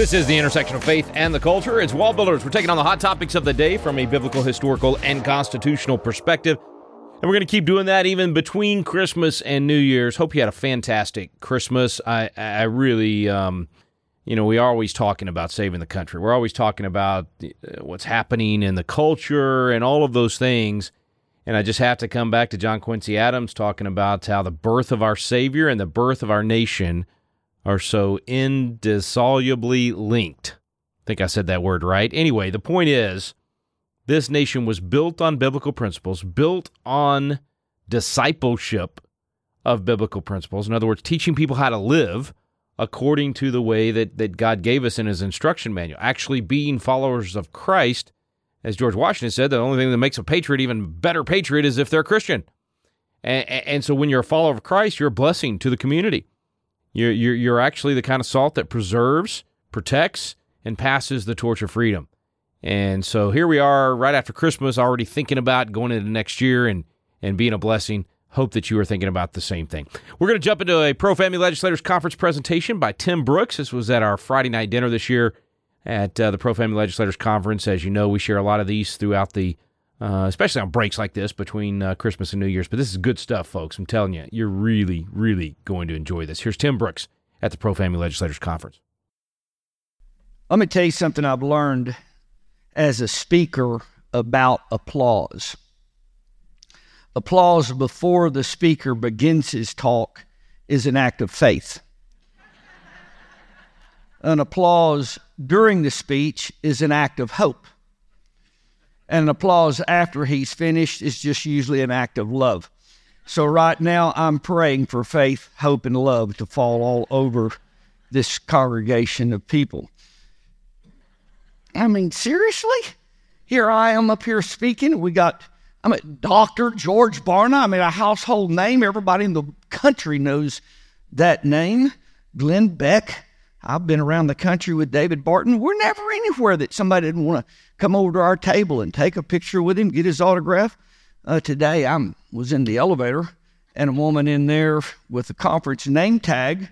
This is the intersection of faith and the culture. It's Wall Builders. We're taking on the hot topics of the day from a biblical, historical, and constitutional perspective. And we're going to keep doing that even between Christmas and New Year's. Hope you had a fantastic Christmas. I, I really, um, you know, we are always talking about saving the country. We're always talking about uh, what's happening in the culture and all of those things. And I just have to come back to John Quincy Adams talking about how the birth of our Savior and the birth of our nation are so indissolubly linked. I think I said that word right. Anyway, the point is this nation was built on biblical principles, built on discipleship of biblical principles. In other words, teaching people how to live according to the way that, that God gave us in his instruction manual. Actually, being followers of Christ, as George Washington said, the only thing that makes a patriot even better patriot is if they're Christian. And, and so when you're a follower of Christ, you're a blessing to the community. You're, you're, you're actually the kind of salt that preserves, protects, and passes the torch of freedom. And so here we are right after Christmas, already thinking about going into next year and, and being a blessing. Hope that you are thinking about the same thing. We're going to jump into a Pro Family Legislators Conference presentation by Tim Brooks. This was at our Friday night dinner this year at uh, the Pro Family Legislators Conference. As you know, we share a lot of these throughout the uh, especially on breaks like this between uh, Christmas and New Year's. But this is good stuff, folks. I'm telling you, you're really, really going to enjoy this. Here's Tim Brooks at the Pro Family Legislators Conference. Let me tell you something I've learned as a speaker about applause. Applause before the speaker begins his talk is an act of faith. an applause during the speech is an act of hope and applause after he's finished is just usually an act of love. So, right now, I'm praying for faith, hope, and love to fall all over this congregation of people. I mean, seriously? Here I am up here speaking. We got, I'm a Dr. George Barna. I mean, a household name. Everybody in the country knows that name. Glenn Beck. I've been around the country with David Barton. We're never anywhere that somebody didn't want to come over to our table and take a picture with him, get his autograph. Uh, today, I was in the elevator, and a woman in there with a conference name tag,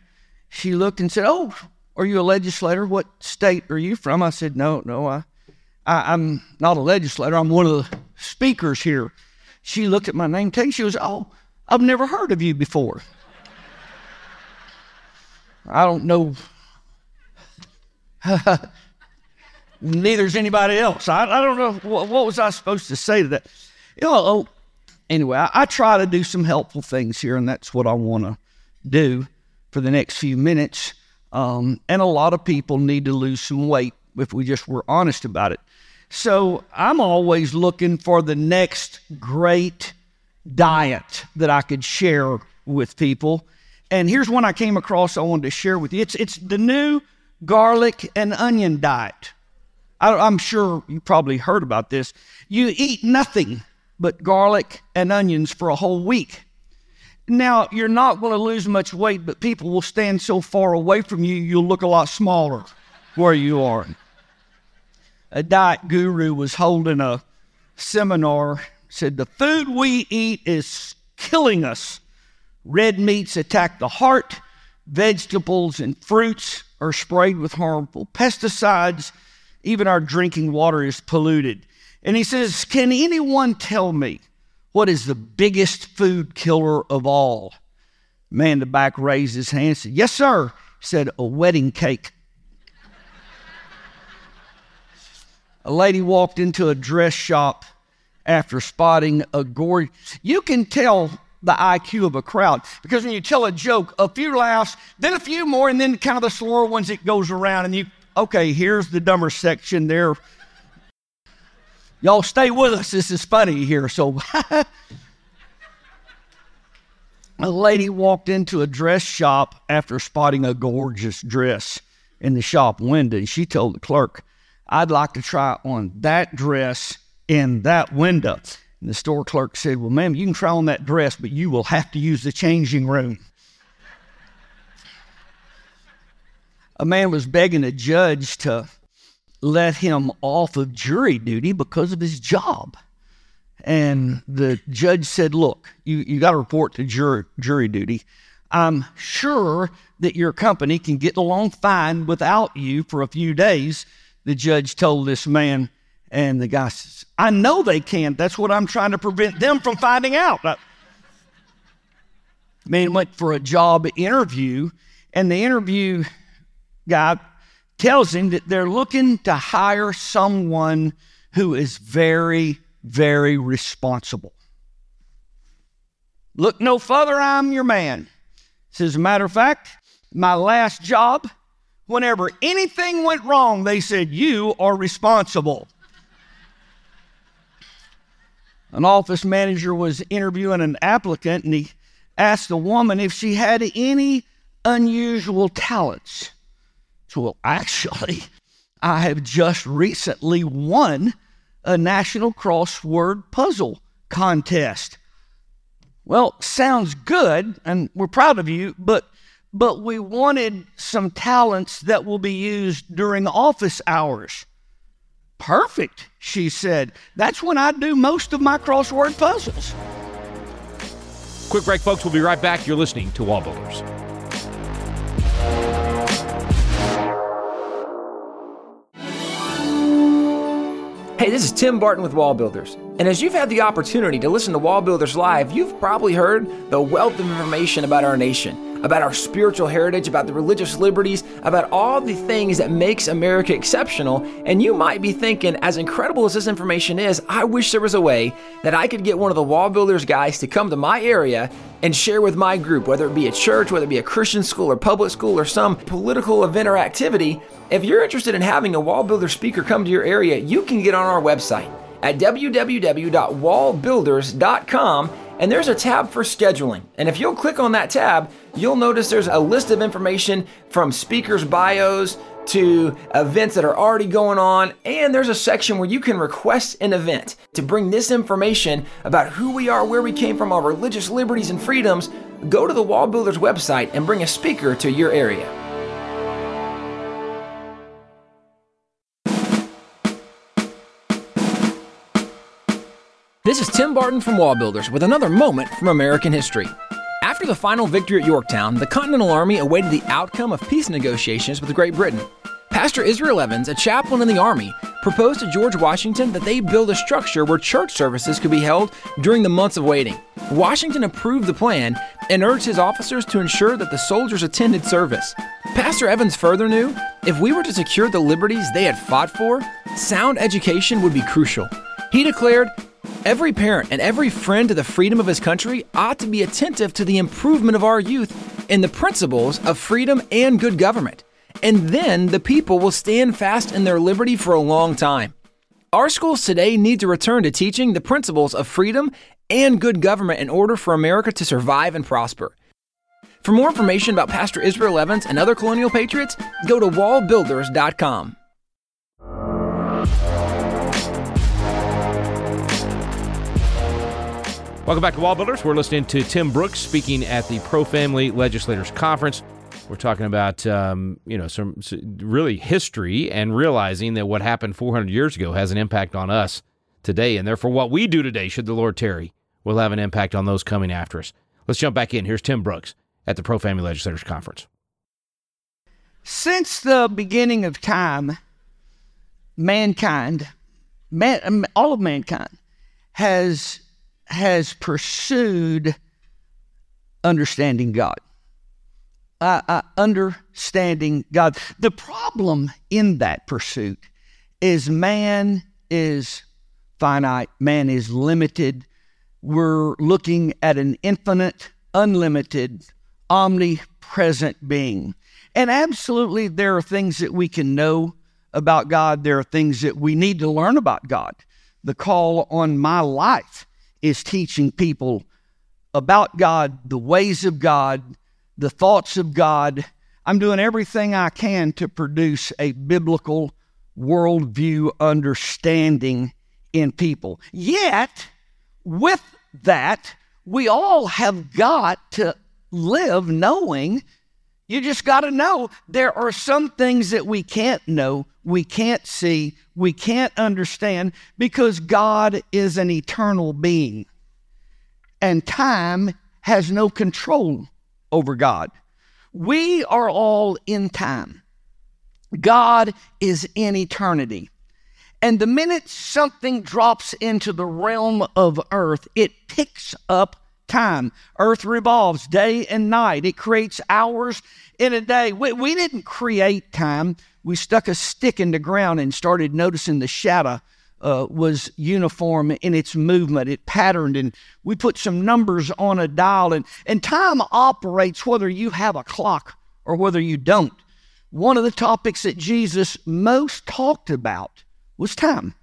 she looked and said, "Oh, are you a legislator? What state are you from?" I said, "No, no, I, I I'm not a legislator. I'm one of the speakers here." She looked at my name tag. She was, "Oh, I've never heard of you before." I don't know Neither's anybody else. I, I don't know what, what, was I supposed to say to that. You know, oh, anyway, I, I try to do some helpful things here, and that's what I want to do for the next few minutes. Um, and a lot of people need to lose some weight if we just were honest about it. So I'm always looking for the next great diet that I could share with people. And here's one I came across I wanted to share with you. It's, it's the new garlic and onion diet. I, am sure you probably heard about this. You eat nothing but garlic and onions for a whole week. Now, you're not going to lose much weight, but people will stand so far away from you, you'll look a lot smaller where you are. A diet guru was holding a seminar, said, The food we eat is killing us. Red meats attack the heart, vegetables and fruits are sprayed with harmful pesticides. Even our drinking water is polluted. And he says, Can anyone tell me what is the biggest food killer of all? Man in the back raised his hand and said, Yes, sir. He said, A wedding cake. a lady walked into a dress shop after spotting a gorgeous. You can tell the IQ of a crowd. Because when you tell a joke, a few laughs, then a few more, and then kind of the slower ones, it goes around, and you, okay, here's the dumber section there. Y'all stay with us. This is funny here. So, a lady walked into a dress shop after spotting a gorgeous dress in the shop window. and She told the clerk, I'd like to try on that dress in that window. And the store clerk said, Well, ma'am, you can try on that dress, but you will have to use the changing room. a man was begging a judge to let him off of jury duty because of his job. And the judge said, Look, you, you got to report to jury, jury duty. I'm sure that your company can get along fine without you for a few days, the judge told this man. And the guy says, I know they can. That's what I'm trying to prevent them from finding out. Man went for a job interview, and the interview guy tells him that they're looking to hire someone who is very, very responsible. Look no further, I'm your man. Says, as a matter of fact, my last job, whenever anything went wrong, they said, You are responsible. An office manager was interviewing an applicant and he asked the woman if she had any unusual talents. So, well, actually, I have just recently won a national crossword puzzle contest. Well, sounds good, and we're proud of you, but but we wanted some talents that will be used during office hours. Perfect, she said. That's when I do most of my crossword puzzles. Quick break, folks. We'll be right back. You're listening to Wall Builders. Hey, this is Tim Barton with Wall Builders. And as you've had the opportunity to listen to Wall Builders Live, you've probably heard the wealth of information about our nation about our spiritual heritage, about the religious liberties, about all the things that makes America exceptional. And you might be thinking, as incredible as this information is, I wish there was a way that I could get one of the wall builders guys to come to my area and share with my group, whether it be a church, whether it be a Christian school or public school or some political event or activity. If you're interested in having a wall builder speaker come to your area, you can get on our website at www.wallbuilders.com and there's a tab for scheduling. And if you'll click on that tab, you'll notice there's a list of information from speakers' bios to events that are already going on, and there's a section where you can request an event to bring this information about who we are, where we came from, our religious liberties and freedoms. Go to the Wall Builders website and bring a speaker to your area. This is Tim Barton from Wall Builders with another moment from American history. After the final victory at Yorktown, the Continental Army awaited the outcome of peace negotiations with Great Britain. Pastor Israel Evans, a chaplain in the Army, proposed to George Washington that they build a structure where church services could be held during the months of waiting. Washington approved the plan and urged his officers to ensure that the soldiers attended service. Pastor Evans further knew if we were to secure the liberties they had fought for, sound education would be crucial. He declared Every parent and every friend to the freedom of his country ought to be attentive to the improvement of our youth in the principles of freedom and good government. And then the people will stand fast in their liberty for a long time. Our schools today need to return to teaching the principles of freedom and good government in order for America to survive and prosper. For more information about Pastor Israel Evans and other colonial patriots, go to wallbuilders.com. Welcome back to Wall Builders. We're listening to Tim Brooks speaking at the Pro Family Legislators Conference. We're talking about um, you know some, really history and realizing that what happened 400 years ago has an impact on us today, and therefore what we do today, should the Lord tarry, will have an impact on those coming after us. Let's jump back in. Here's Tim Brooks at the Pro Family Legislators Conference. Since the beginning of time, mankind, man, all of mankind, has has pursued understanding God. Uh, uh, understanding God. The problem in that pursuit is man is finite, man is limited. We're looking at an infinite, unlimited, omnipresent being. And absolutely, there are things that we can know about God, there are things that we need to learn about God. The call on my life is teaching people about God, the ways of God, the thoughts of God. I'm doing everything I can to produce a biblical worldview understanding in people. Yet, with that, we all have got to live knowing you just got to know there are some things that we can't know, we can't see, we can't understand because God is an eternal being. And time has no control over God. We are all in time. God is in eternity. And the minute something drops into the realm of earth, it picks up time. Earth revolves day and night, it creates hours in a day. We, we didn't create time. We stuck a stick in the ground and started noticing the shadow uh, was uniform in its movement. It patterned, and we put some numbers on a dial. And, and time operates whether you have a clock or whether you don't. One of the topics that Jesus most talked about was time.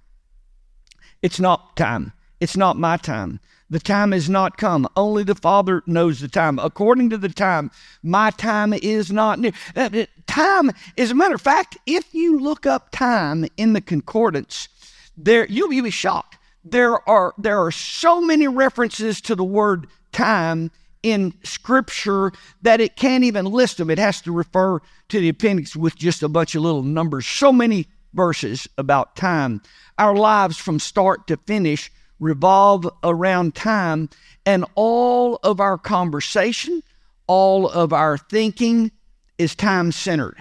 It's not time. It's not my time. The time is not come. Only the Father knows the time. According to the time, my time is not near. Uh, time, as a matter of fact, if you look up time in the concordance, there you'll, you'll be shocked. There are there are so many references to the word time in Scripture that it can't even list them. It has to refer to the appendix with just a bunch of little numbers. So many verses about time. Our lives from start to finish revolve around time, and all of our conversation, all of our thinking is time centered.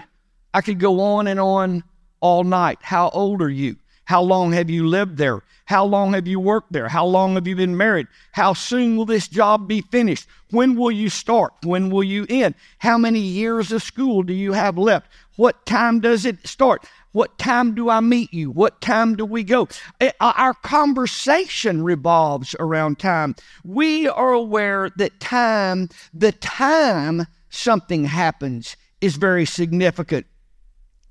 I could go on and on all night. How old are you? How long have you lived there? How long have you worked there? How long have you been married? How soon will this job be finished? When will you start? When will you end? How many years of school do you have left? What time does it start? What time do I meet you? What time do we go? Eh, uh, our conversation revolves around time. We are aware that time, the time something happens, is very significant.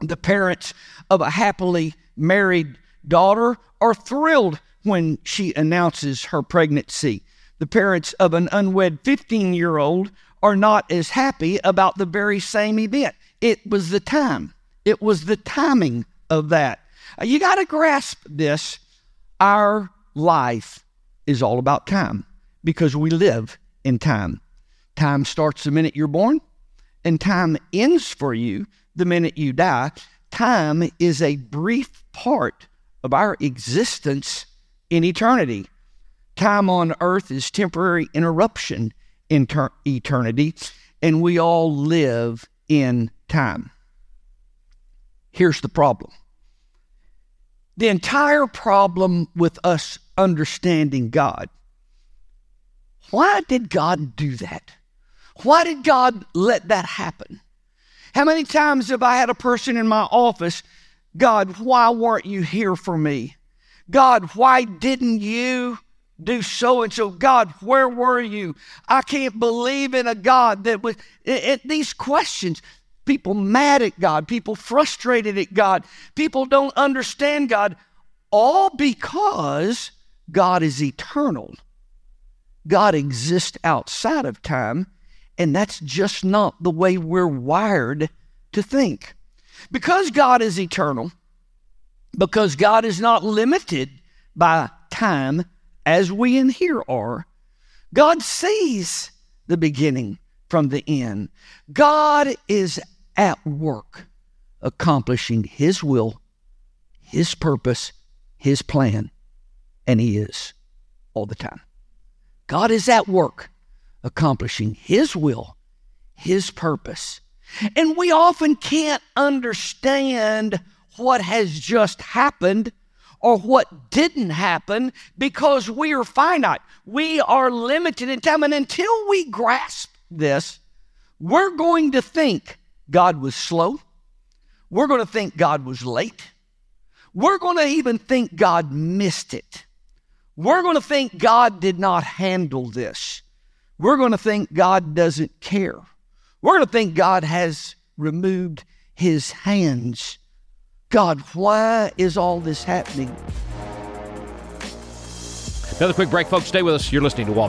The parents of a happily married daughter are thrilled when she announces her pregnancy. The parents of an unwed 15 year old are not as happy about the very same event. It was the time, it was the timing of that. Uh, you got to grasp this. Our life is all about time because we live in time. Time starts the minute you're born, and time ends for you the minute you die. Time is a brief part of our existence in eternity. Time on earth is temporary interruption in ter- eternity, and we all live in time. Here's the problem the entire problem with us understanding God. Why did God do that? Why did God let that happen? How many times have I had a person in my office God, why weren't you here for me? God, why didn't you do so and so? God, where were you? I can't believe in a God that was. These questions, people mad at God, people frustrated at God, people don't understand God, all because God is eternal. God exists outside of time, and that's just not the way we're wired to think. Because God is eternal, because God is not limited by time as we in here are, God sees the beginning from the end. God is at work accomplishing His will, His purpose, His plan, and He is all the time. God is at work accomplishing His will, His purpose, and we often can't understand what has just happened or what didn't happen because we are finite. We are limited in time. And until we grasp this, we're going to think God was slow. We're going to think God was late. We're going to even think God missed it. We're going to think God did not handle this. We're going to think God doesn't care. We're going to think God has removed his hands. God, why is all this happening? Another quick break, folks. Stay with us. You're listening to Wall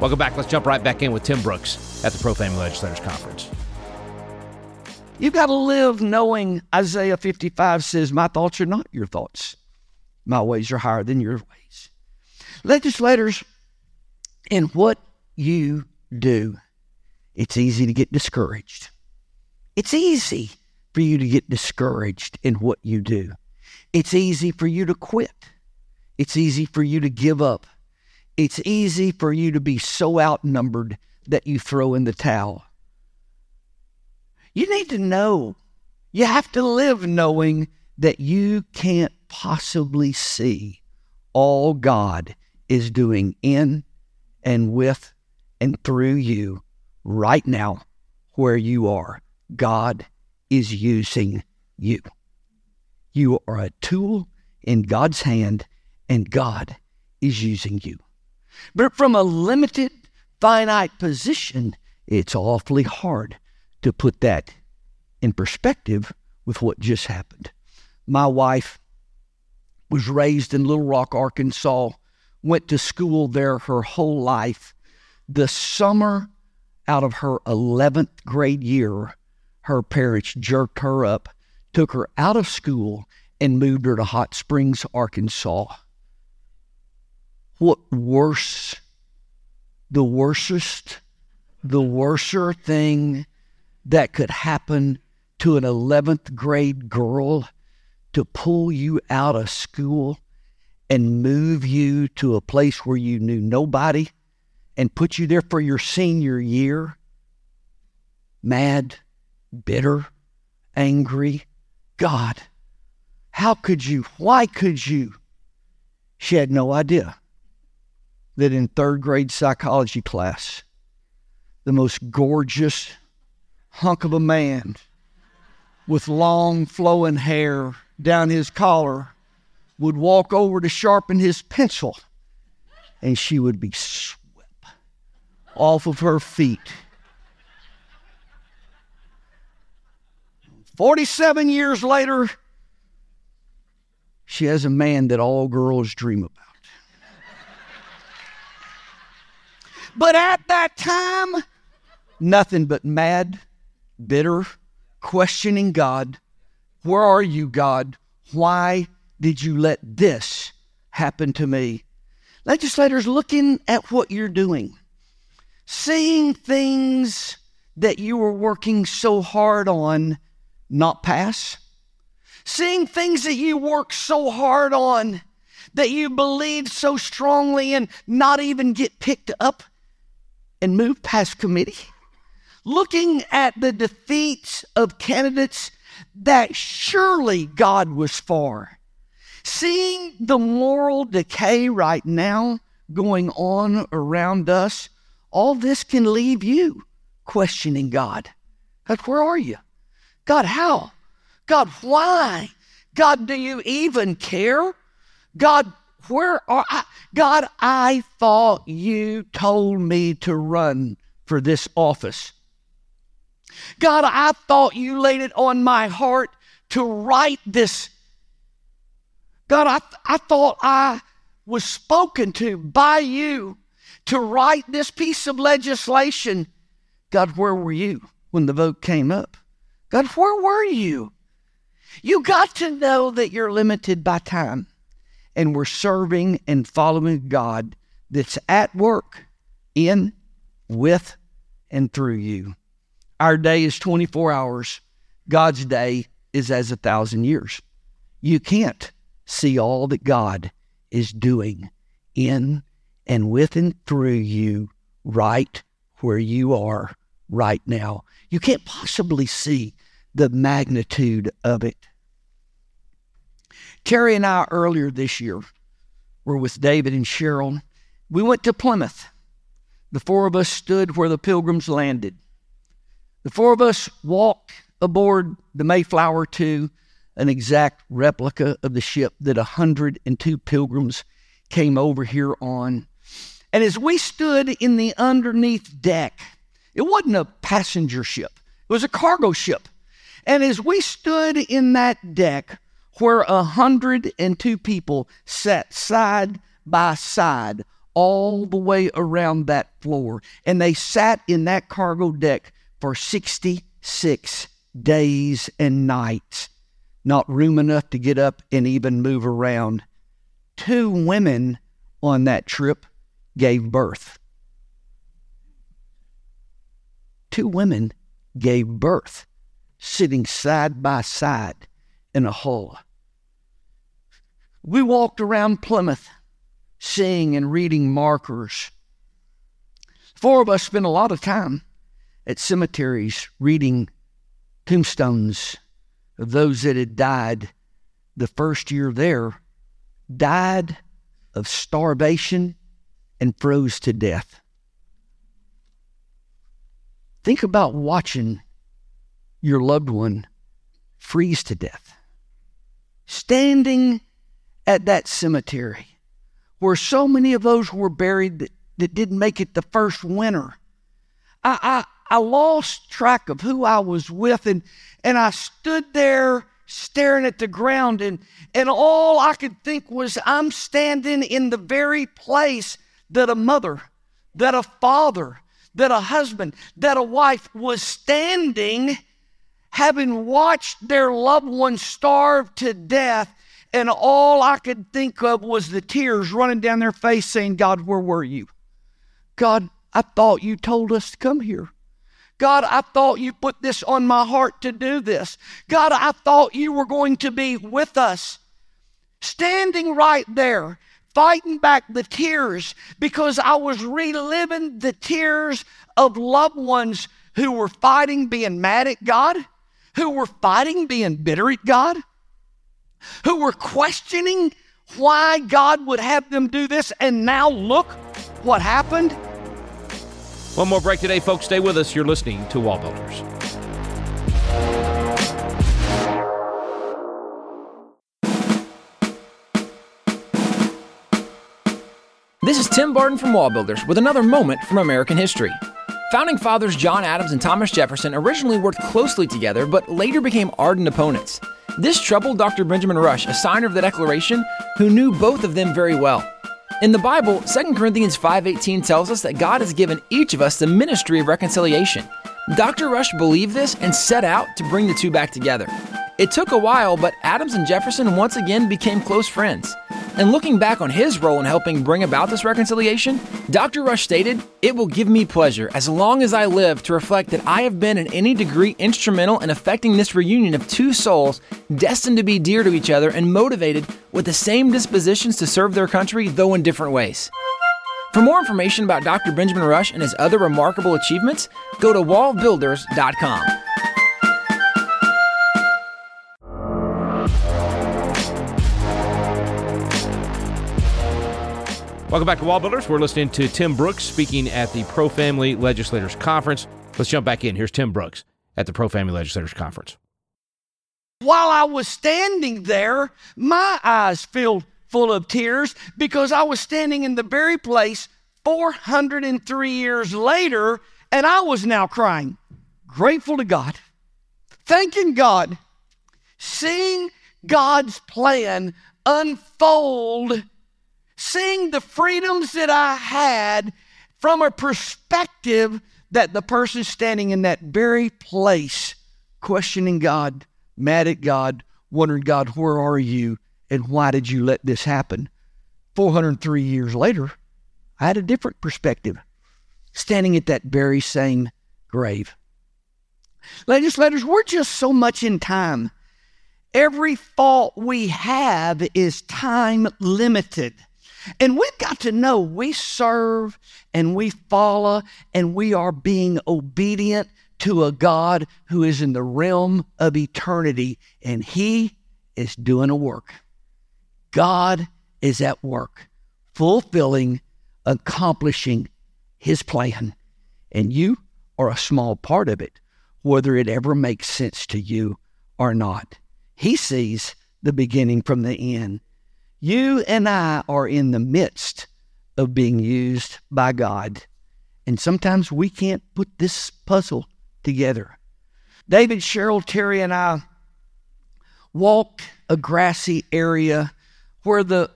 Welcome back. Let's jump right back in with Tim Brooks at the Pro Family Legislators Conference. You've got to live knowing Isaiah 55 says, My thoughts are not your thoughts. My ways are higher than your ways. Legislators, in what you do, it's easy to get discouraged. It's easy for you to get discouraged in what you do. It's easy for you to quit. It's easy for you to give up. It's easy for you to be so outnumbered that you throw in the towel. You need to know. You have to live knowing that you can't possibly see all God is doing in and with and through you right now where you are. God is using you. You are a tool in God's hand, and God is using you. But from a limited, finite position, it's awfully hard to put that in perspective with what just happened. My wife was raised in Little Rock, Arkansas, went to school there her whole life. The summer out of her 11th grade year, her parents jerked her up, took her out of school, and moved her to Hot Springs, Arkansas what worse, the worstest, the worser thing that could happen to an 11th grade girl to pull you out of school and move you to a place where you knew nobody and put you there for your senior year? Mad, bitter, angry. God, how could you? Why could you? She had no idea that in third grade psychology class, the most gorgeous hunk of a man with long flowing hair down his collar would walk over to sharpen his pencil and she would be swept off of her feet. 47 years later, she has a man that all girls dream about. But at that time, nothing but mad, bitter, questioning God. Where are you, God? Why did you let this happen to me? Legislators looking at what you're doing, seeing things that you were working so hard on not pass, seeing things that you worked so hard on that you believed so strongly in not even get picked up and move past committee, looking at the defeats of candidates that surely God was for, seeing the moral decay right now going on around us, all this can leave you questioning God. God, where are you? God, how? God, why? God, do you even care? God, where are I? God, I thought you told me to run for this office. God, I thought you laid it on my heart to write this. God, I, I thought I was spoken to by you to write this piece of legislation. God, where were you when the vote came up? God, where were you? You got to know that you're limited by time and we're serving and following God that's at work in, with, and through you. Our day is 24 hours. God's day is as a thousand years. You can't see all that God is doing in and with and through you right where you are right now. You can't possibly see the magnitude of it. Terry and I earlier this year were with David and Cheryl. We went to Plymouth. The four of us stood where the pilgrims landed. The four of us walked aboard the Mayflower to an exact replica of the ship that 102 pilgrims came over here on. And as we stood in the underneath deck, it wasn't a passenger ship, it was a cargo ship. And as we stood in that deck where 102 people sat side by side all the way around that floor, and they sat in that cargo deck for 66 days and nights, not room enough to get up and even move around. Two women on that trip gave birth. Two women gave birth sitting side by side in a hull. We walked around Plymouth seeing and reading markers. Four of us spent a lot of time at cemeteries reading tombstones of those that had died the first year there, died of starvation and froze to death. Think about watching your loved one freeze to death. Standing at that cemetery where so many of those were buried that, that didn't make it the first winter. I, I, I lost track of who I was with, and, and I stood there staring at the ground, and, and all I could think was, I'm standing in the very place that a mother, that a father, that a husband, that a wife was standing, having watched their loved ones starve to death. And all I could think of was the tears running down their face, saying, God, where were you? God, I thought you told us to come here. God, I thought you put this on my heart to do this. God, I thought you were going to be with us. Standing right there, fighting back the tears because I was reliving the tears of loved ones who were fighting being mad at God, who were fighting being bitter at God, who were questioning why God would have them do this. And now look what happened. One more break today, folks. Stay with us. You're listening to Wall Builders. This is Tim Barton from Wall Builders with another moment from American history. Founding fathers John Adams and Thomas Jefferson originally worked closely together, but later became ardent opponents. This troubled Dr. Benjamin Rush, a signer of the Declaration, who knew both of them very well. In the Bible, 2 Corinthians 5:18 tells us that God has given each of us the ministry of reconciliation. Dr. Rush believed this and set out to bring the two back together. It took a while, but Adams and Jefferson once again became close friends. And looking back on his role in helping bring about this reconciliation, Dr. Rush stated, It will give me pleasure as long as I live to reflect that I have been in any degree instrumental in effecting this reunion of two souls destined to be dear to each other and motivated with the same dispositions to serve their country, though in different ways. For more information about Dr. Benjamin Rush and his other remarkable achievements, go to wallbuilders.com. Welcome back to Wall Builders. We're listening to Tim Brooks speaking at the Pro Family Legislators Conference. Let's jump back in. Here's Tim Brooks at the Pro Family Legislators Conference. While I was standing there, my eyes filled full of tears because I was standing in the very place 403 years later and I was now crying, grateful to God, thanking God, seeing God's plan unfold seeing the freedoms that I had from a perspective that the person standing in that very place, questioning God, mad at God, wondering, God, where are you and why did you let this happen? 403 years later, I had a different perspective, standing at that very same grave. Legislators, we're just so much in time. Every thought we have is time limited. And we've got to know we serve and we follow and we are being obedient to a God who is in the realm of eternity and He is doing a work. God is at work, fulfilling, accomplishing His plan. And you are a small part of it, whether it ever makes sense to you or not. He sees the beginning from the end. You and I are in the midst of being used by God. And sometimes we can't put this puzzle together. David, Cheryl, Terry, and I walked a grassy area where the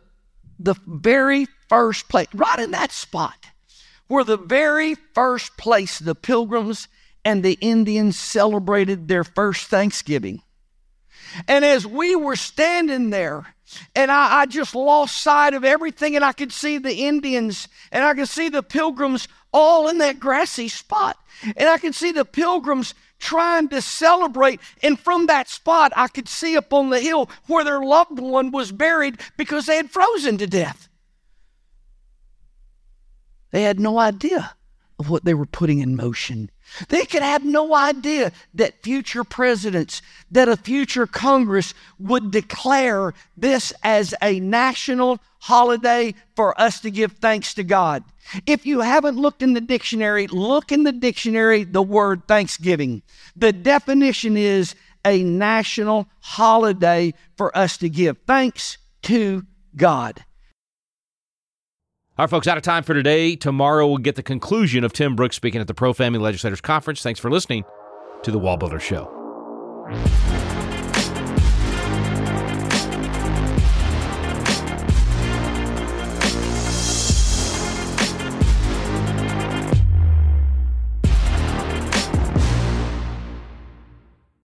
the very first place, right in that spot, where the very first place the pilgrims and the Indians celebrated their first Thanksgiving. And as we were standing there, and I, I, just lost sight of everything, and I could see the Indians and I could see the pilgrims all in that grassy spot. And I could see the pilgrims trying to celebrate. And from that spot, I could see up on the hill where their loved one was buried because they had frozen to death. They had no idea of what they were putting in motion. They could have no idea that future presidents, that a future Congress would declare this as a national holiday for us to give thanks to God. If you haven't looked in the dictionary, look in the dictionary the word Thanksgiving. The definition is a national holiday for us to give thanks to God. All right, folks, out of time for today. Tomorrow we'll get the conclusion of Tim Brooks speaking at the Pro Family Legislators Conference. Thanks for listening to the Wall Builder Show.